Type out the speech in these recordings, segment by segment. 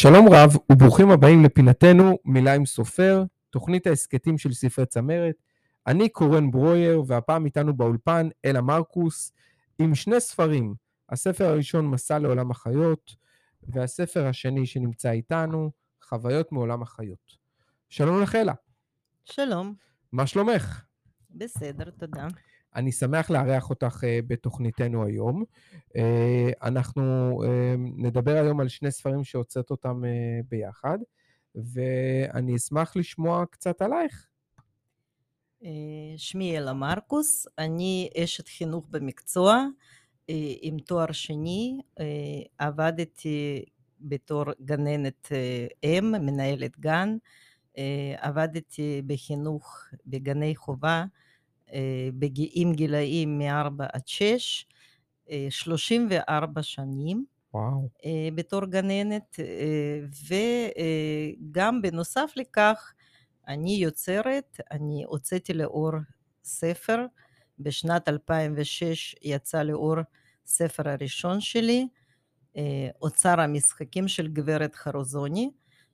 שלום רב וברוכים הבאים לפינתנו מילה עם סופר, תוכנית ההסכתים של ספרי צמרת. אני קורן ברויר והפעם איתנו באולפן אלה מרקוס עם שני ספרים, הספר הראשון מסע לעולם החיות והספר השני שנמצא איתנו חוויות מעולם החיות. שלום לך אלה. שלום, מה שלומך? בסדר, תודה. אני שמח לארח אותך uh, בתוכניתנו היום. Uh, אנחנו uh, נדבר היום על שני ספרים שהוצאת אותם ביחד, ואני אשמח לשמוע קצת עלייך. שמי אלה מרקוס, אני אשת חינוך במקצוע עם תואר שני, עבדתי בתור גננת אם, מנהלת גן, עבדתי בחינוך בגני חובה עם גילאים מ-4 עד 6, 34 שנים. וואו. בתור גננת, וגם בנוסף לכך, אני יוצרת, אני הוצאתי לאור ספר, בשנת 2006 יצא לאור ספר הראשון שלי, אוצר המשחקים של גברת חרוזוני,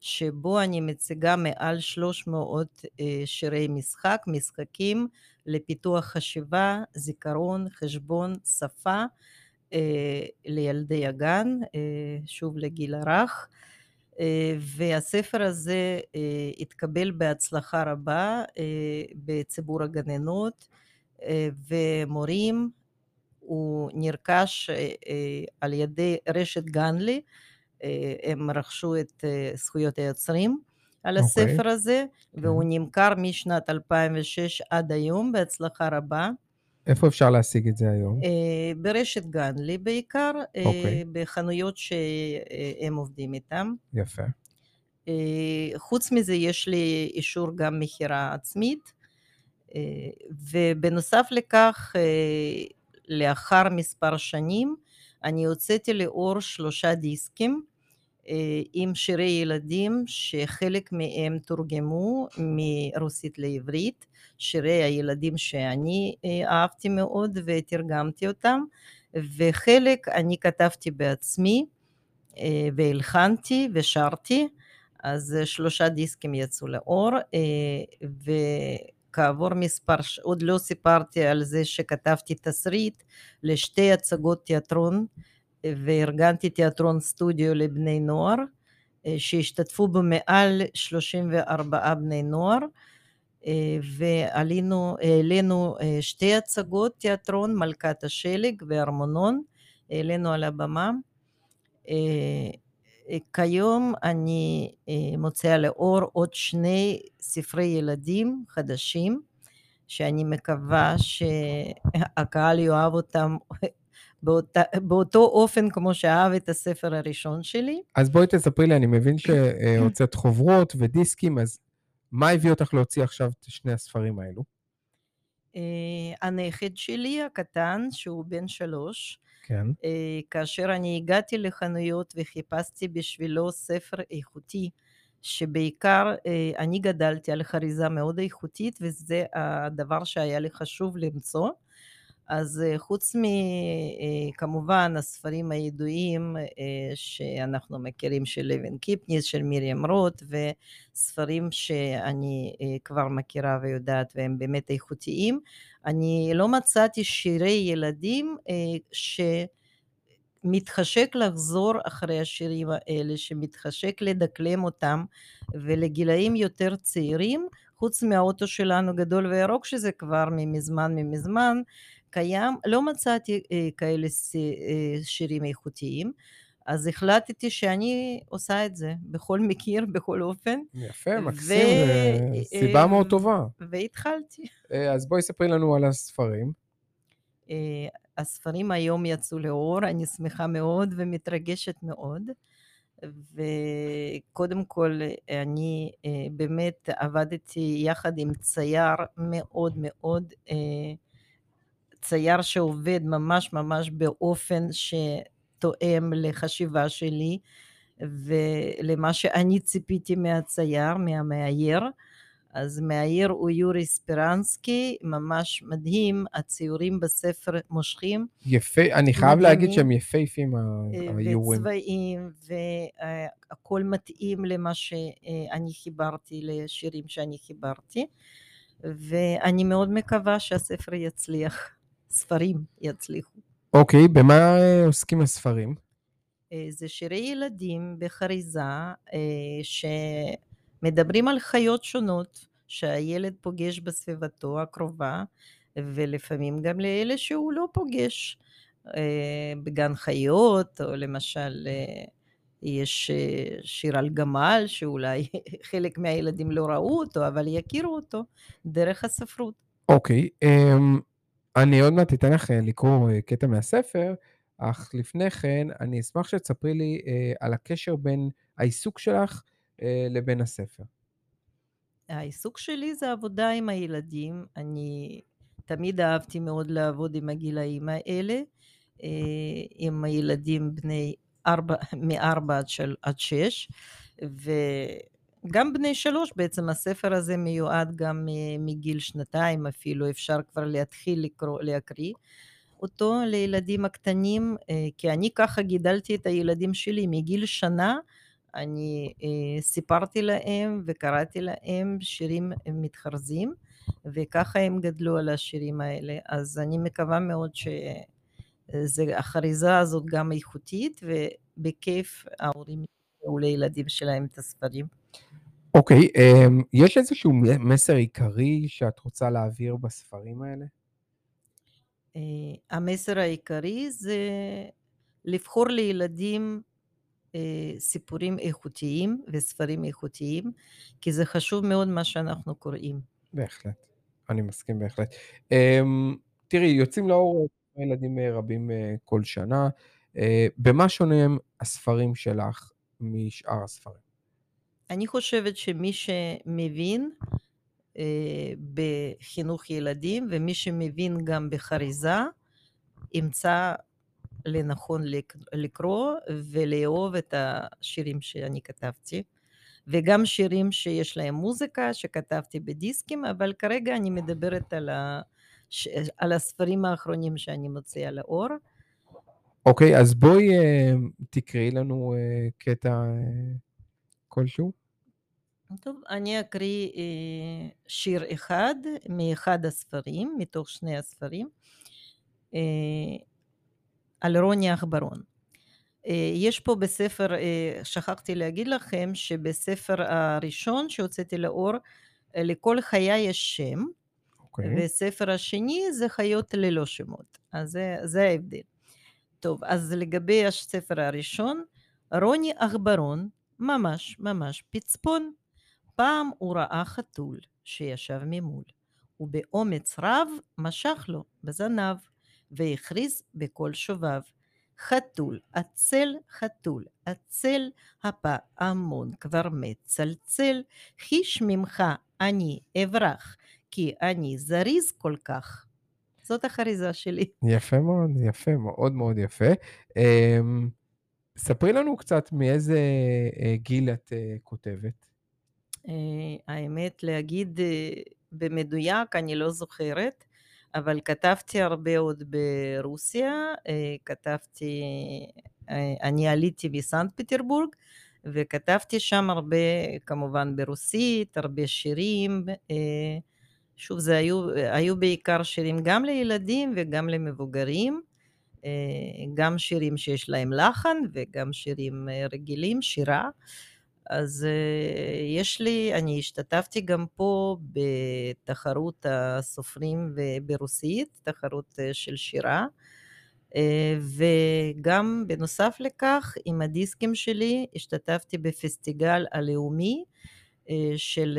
שבו אני מציגה מעל 300 שירי משחק, משחקים לפיתוח חשיבה, זיכרון, חשבון, שפה לילדי הגן, שוב לגיל הרך. והספר הזה התקבל בהצלחה רבה בציבור הגננות ומורים, הוא נרכש על ידי רשת גנלי, הם רכשו את זכויות היוצרים על הספר okay. הזה, והוא okay. נמכר משנת 2006 עד היום בהצלחה רבה. איפה אפשר להשיג את זה היום? ברשת גנלי בעיקר, okay. אוקיי. בחנויות שהם עובדים איתם. יפה. חוץ מזה יש לי אישור גם מכירה עצמית, ובנוסף לכך, לאחר מספר שנים, אני הוצאתי לאור שלושה דיסקים עם שירי ילדים שחלק מהם תורגמו מרוסית לעברית, שירי הילדים שאני אהבתי מאוד ותרגמתי אותם, וחלק אני כתבתי בעצמי והלחנתי ושרתי, אז שלושה דיסקים יצאו לאור, וכעבור מספר, עוד לא סיפרתי על זה שכתבתי תסריט לשתי הצגות תיאטרון וארגנתי תיאטרון סטודיו לבני נוער, שהשתתפו בו מעל 34 בני נוער, ועלינו, העלינו שתי הצגות תיאטרון, מלכת השלג וארמונון, העלינו על הבמה. כיום אני מוציאה לאור עוד שני ספרי ילדים חדשים, שאני מקווה שהקהל יאהב אותם באות, באותו אופן כמו שאהב את הספר הראשון שלי. אז בואי תספרי לי, אני מבין שהוצאת חוברות ודיסקים, אז מה הביא אותך להוציא עכשיו את שני הספרים האלו? הנכד שלי הקטן, שהוא בן שלוש, כן. כאשר אני הגעתי לחנויות וחיפשתי בשבילו ספר איכותי, שבעיקר אני גדלתי על חריזה מאוד איכותית וזה הדבר שהיה לי חשוב למצוא. אז חוץ מכמובן הספרים הידועים שאנחנו מכירים של לוין קיפניס, של מרים רוט, וספרים שאני כבר מכירה ויודעת והם באמת איכותיים, אני לא מצאתי שירי ילדים שמתחשק לחזור אחרי השירים האלה, שמתחשק לדקלם אותם, ולגילאים יותר צעירים, חוץ מהאוטו שלנו גדול וירוק, שזה כבר ממזמן ממזמן, קיים, לא מצאתי כאלה שירים איכותיים, אז החלטתי שאני עושה את זה בכל מקיר, בכל אופן. יפה, מקסים, ו... סיבה מאוד טובה. והתחלתי. אז בואי ספרי לנו על הספרים. הספרים היום יצאו לאור, אני שמחה מאוד ומתרגשת מאוד. וקודם כל אני באמת עבדתי יחד עם צייר מאוד מאוד צייר שעובד ממש ממש באופן שתואם לחשיבה שלי ולמה שאני ציפיתי מהצייר, מהמאייר, אז מהעיר הוא יורי ספירנסקי, ממש מדהים, הציורים בספר מושכים. יפה, אני חייב להגיד שהם יפהפים, האיורים. וצבעים, והכל מתאים למה שאני חיברתי, לשירים שאני חיברתי, ואני מאוד מקווה שהספר יצליח, ספרים יצליחו. אוקיי, במה עוסקים הספרים? זה שירי ילדים בחריזה, ש... מדברים על חיות שונות שהילד פוגש בסביבתו הקרובה, ולפעמים גם לאלה שהוא לא פוגש אה, בגן חיות, או למשל אה, יש אה, שיר על גמל שאולי חלק מהילדים לא ראו אותו, אבל יכירו אותו דרך הספרות. אוקיי, okay, um, אני עוד מעט אתן לך לקרוא קטע מהספר, אך לפני כן אני אשמח שתספרי לי uh, על הקשר בין העיסוק שלך אה, לבין הספר? העיסוק שלי זה עבודה עם הילדים. אני תמיד אהבתי מאוד לעבוד עם הגילאים האלה, אה, עם הילדים בני ארבע, מארבע עד, של, עד וגם בני שלוש בעצם הספר הזה מיועד גם מגיל שנתיים אפילו, אפשר כבר להתחיל לקרוא, להקריא אותו לילדים הקטנים, אה, כי אני ככה גידלתי את הילדים שלי מגיל שנה אני אה, סיפרתי להם וקראתי להם שירים מתחרזים, וככה הם גדלו על השירים האלה. אז אני מקווה מאוד שהחריזה הזאת גם איכותית, ובכיף ההורים יקראו לילדים שלהם את הספרים. אוקיי, okay, אמ, um, יש איזשהו מסר עיקרי שאת רוצה להעביר בספרים האלה? Uh, המסר העיקרי זה לבחור לילדים אה, סיפורים איכותיים וספרים איכותיים, כי זה חשוב מאוד מה שאנחנו קוראים. בהחלט, אני מסכים בהחלט. אמ, תראי, יוצאים לאור ילדים אה, רבים אה, כל שנה. במה שונה הם הספרים שלך משאר הספרים? אני חושבת שמי שמבין בחינוך ילדים ומי שמבין גם בחריזה, ימצא לנכון לקרוא ולאהוב את השירים שאני כתבתי, וגם שירים שיש להם מוזיקה שכתבתי בדיסקים, אבל כרגע אני מדברת על, הש... על הספרים האחרונים שאני מוציאה לאור. אוקיי, okay, אז בואי uh, תקראי לנו uh, קטע uh, כלשהו. טוב, אני אקריא uh, שיר אחד מאחד הספרים, מתוך שני הספרים. Uh, על רוני עכברון. אה, יש פה בספר, אה, שכחתי להגיד לכם, שבספר הראשון שהוצאתי לאור, אה, לכל חיה יש שם, okay. אוקיי. וספר השני זה חיות ללא שמות. אז זה, זה ההבדל. טוב, אז לגבי הספר הראשון, רוני עכברון ממש ממש פצפון. פעם הוא ראה חתול שישב ממול, ובאומץ רב משך לו בזנב. והכריז בקול שובב, חתול, עצל חתול, עצל הפעמון כבר מצלצל, חיש ממך אני אברח, כי אני זריז כל כך. זאת החריזה שלי. יפה מאוד, יפה, מאוד מאוד יפה. אמ, ספרי לנו קצת מאיזה אה, גיל את אה, כותבת. אה, האמת, להגיד במדויק, אני לא זוכרת. אבל כתבתי הרבה עוד ברוסיה, אה, כתבתי, אה, אני עליתי מסנט פטרבורג, וכתבתי שם הרבה, כמובן ברוסית, הרבה שירים. אה, שוב, זה היו, היו בעיקר שירים גם לילדים וגם למבוגרים, גם שירים שיש להם לחן וגם שירים רגילים, שירה. אז יש לי, אני השתתפתי גם פה בתחרות הסופרים ברוסית, תחרות של שירה, וגם בנוסף לכך, עם הדיסקים שלי, השתתפתי בפסטיגל הלאומי של,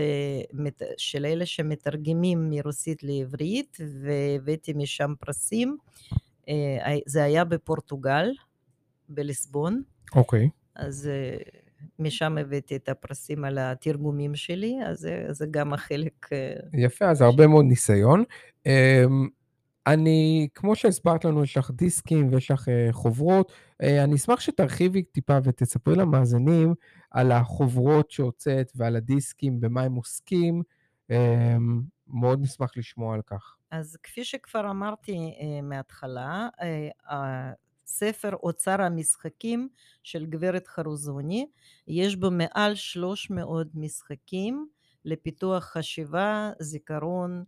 של אלה שמתרגמים מרוסית לעברית, והבאתי משם פרסים. זה היה בפורטוגל, בליסבון. אוקיי. Okay. אז משם הבאתי את הפרסים על התרגומים שלי, אז זה, זה גם החלק... אה, יפה, אז הרבה מאוד ניסיון. אמ, אני, כמו שהסברת לנו, יש לך דיסקים ויש לך אה, חוברות. אה, אני אשמח שתרחיבי טיפה ותספרי למאזינים על החוברות שהוצאת ועל הדיסקים, במה הם עוסקים, אמ, מאוד נשמח לשמוע על כך. אז כפי שכבר אמרתי מההתחלה, הספר אוצר המשחקים של גברת חרוזוני, יש בו מעל 300 משחקים לפיתוח חשיבה, זיכרון,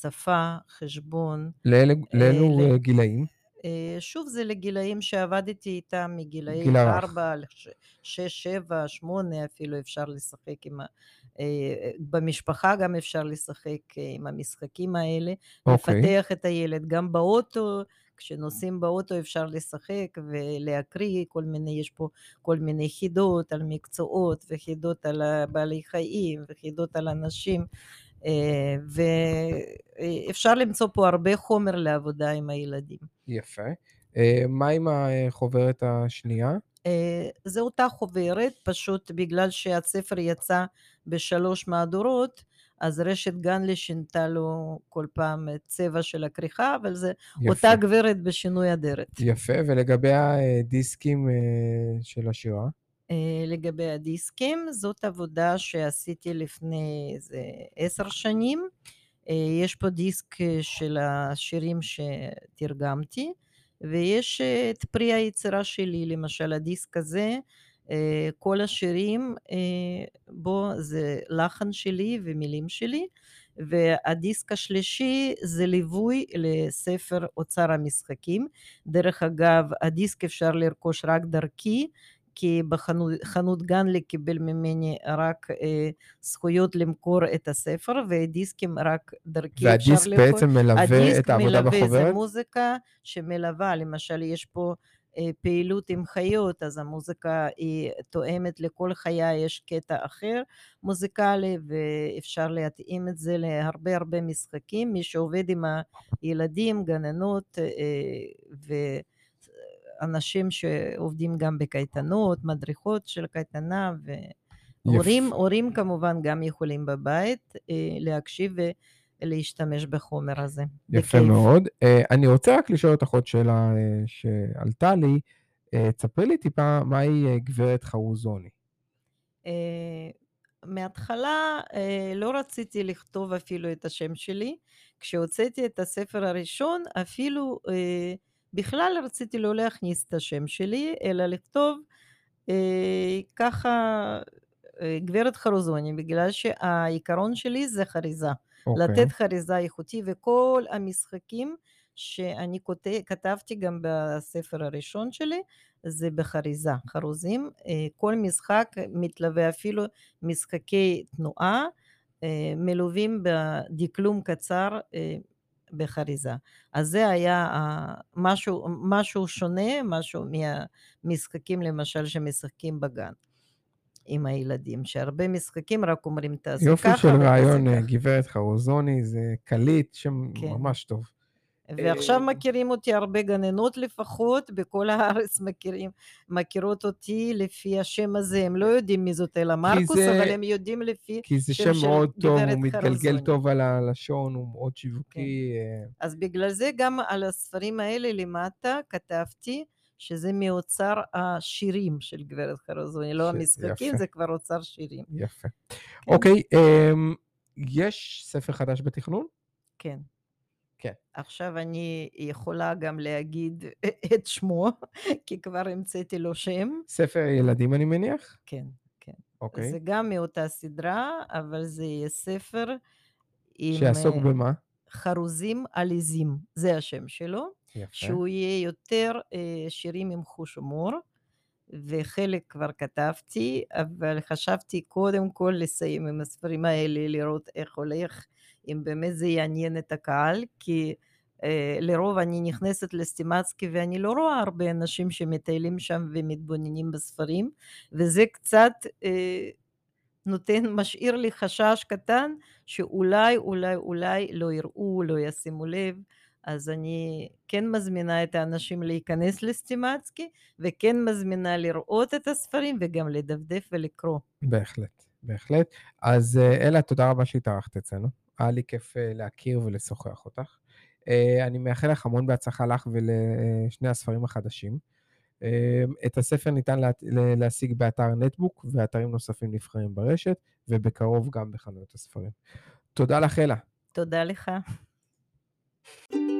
שפה, חשבון. לאלה- אה, לאלו ל- אה, גילאים? אה, שוב, זה לגילאים שעבדתי איתם מגילאי גיל הרך. 4, 6, 7, 8 אפילו אפשר לשחק עם ה... אה, במשפחה גם אפשר לשחק אה, עם המשחקים האלה, אוקיי. לפתח את הילד. גם באוטו, כשנוסעים באוטו אפשר לשחק ולהקריא כל מיני, יש פה כל מיני חידות על מקצועות וחידות על בעלי חיים וחידות על אנשים. אה, ואפשר למצוא פה הרבה חומר לעבודה עם הילדים. יפה. אה, מה עם החוברת השנייה? אה, זו אותה חוברת, פשוט בגלל שהספר יצא בשלוש מהדורות, אז רשת גנלי שינתה לו כל פעם צבע של הכריכה, אבל זה יפה. אותה גברת בשינוי אדרת. יפה, ולגבי הדיסקים אה, של השירה? אה, לגבי הדיסקים, זאת עבודה שעשיתי לפני איזה עשר שנים. אה, יש פה דיסק אה, של השירים שתרגמתי, ויש אה, את פרי היצירה שלי, למשל הדיסק הזה, אה, כל השירים אה, בו זה לחן שלי ומילים שלי, והדיסק השלישי זה ליווי לספר אוצר המשחקים. דרך אגב, הדיסק אפשר לרכוש רק דרכי, כי בחנות גנלי קיבל ממני רק אה, זכויות למכור את הספר, ודיסקים רק דרכי אפשר והדיסק לרכוש. בעצם מלווה הדיסק את העבודה מלווה, בחוברת? זה מוזיקה שמלווה, למשל יש פה אה, פעילות עם חיות, אז המוזיקה היא תואמת לכל חיה, יש קטע אחר מוזיקלי, ואפשר להתאים את זה להרבה הרבה משחקים. מי שעובד עם הילדים, גננות ואנשים שעובדים גם בקייטנות, מדריכות של קייטנה, והורים. הורים כמובן גם יכולים בבית להקשיב ולהשתמש בחומר הזה. יפה בכיף. מאוד. אה, אני רוצה רק לשאול אותך עוד שאלה אה, שעלתה לי. אה, תספרי לי טיפה מהי גברת חרוזוני. מההתחלה לא רציתי לכתוב אפילו את השם שלי. כשהוצאתי את הספר הראשון, אפילו בכלל רציתי לא להכניס את השם שלי, אלא לכתוב ככה גברת חרוזוני, בגלל שהעיקרון שלי זה חריזה. אוקיי. לתת חריזה איכותי, וכל המשחקים שאני כותב, כתבתי גם בספר הראשון שלי, זה בחריזה, חרוזים. אה, כל משחק מתלווה אפילו משחקי תנועה, אה, מלווים בדקלום קצר אה, בחריזה. אז זה היה משהו, משהו שונה, משהו מהמשחקים למשל שמשחקים בגן. עם הילדים, שהרבה משחקים רק אומרים תעשה יופי ככה של ותעשה רעיון, אה. גברת חרוזוני, זה קליט, שם כן. ממש טוב. ועכשיו אה, מכירים אותי הרבה גננות לפחות, בכל הארץ מכירים, מכירות אותי לפי השם הזה, הם לא יודעים מי זאת אלה מרקוס, זה- אבל הם יודעים לפי כי זה שם שם של מאוד טוב, גברת הוא מתגלגל. טוב על הלשון, הוא מאוד שיווקי. אה, אז בגלל זה גם על הספרים האלה למטה כתבתי שזה מאוצר השירים של גברת חרוזוני, לא ש- המשחקים, יפה. זה כבר אוצר שירים. יפה. כן. אוקיי, אמ, יש ספר חדש בתכנון? כן. כן. עכשיו אני יכולה גם להגיד את שמו, כי כבר המצאתי לו שם. ספר ילדים, אני מניח? כן, כן. אוקיי. זה גם מאותה סדרה, אבל זה יהיה ספר עם שיעסוק אה, במה? חרוזים עליזים, זה השם שלו, יפה. שהוא יהיה יותר אה, שירים עם חוש הומור, וחלק כבר כתבתי, אבל חשבתי קודם כל לסיים עם הספרים האלה, לראות איך הולך, אם באמת זה יעניין את הקהל, כי אה, לרוב אני נכנסת לסטימצקי ואני לא רואה הרבה אנשים שמטיילים שם ומתבוננים בספרים, וזה קצת אה, נותן, משאיר לי חשש קטן שאולי, אולי, אולי לא יראו, לא ישימו לב, אז אני כן מזמינה את האנשים להיכנס לסטימצקי, וכן מזמינה לראות את הספרים וגם לדפדף ולקרוא. בהחלט, בהחלט. אז אה, אלה, תודה רבה שהתארחת אצלנו. היה לי כיף אה, להכיר ולשוחח אותך. אה, אני מאחל לך המון בהצלחה לך ולשני הספרים החדשים. את הספר ניתן לה- להשיג באתר נטבוק ואתרים נוספים נבחרים ברשת, ובקרוב גם בחנויות הספרים. תודה לך, אלה. תודה לך. Thank you.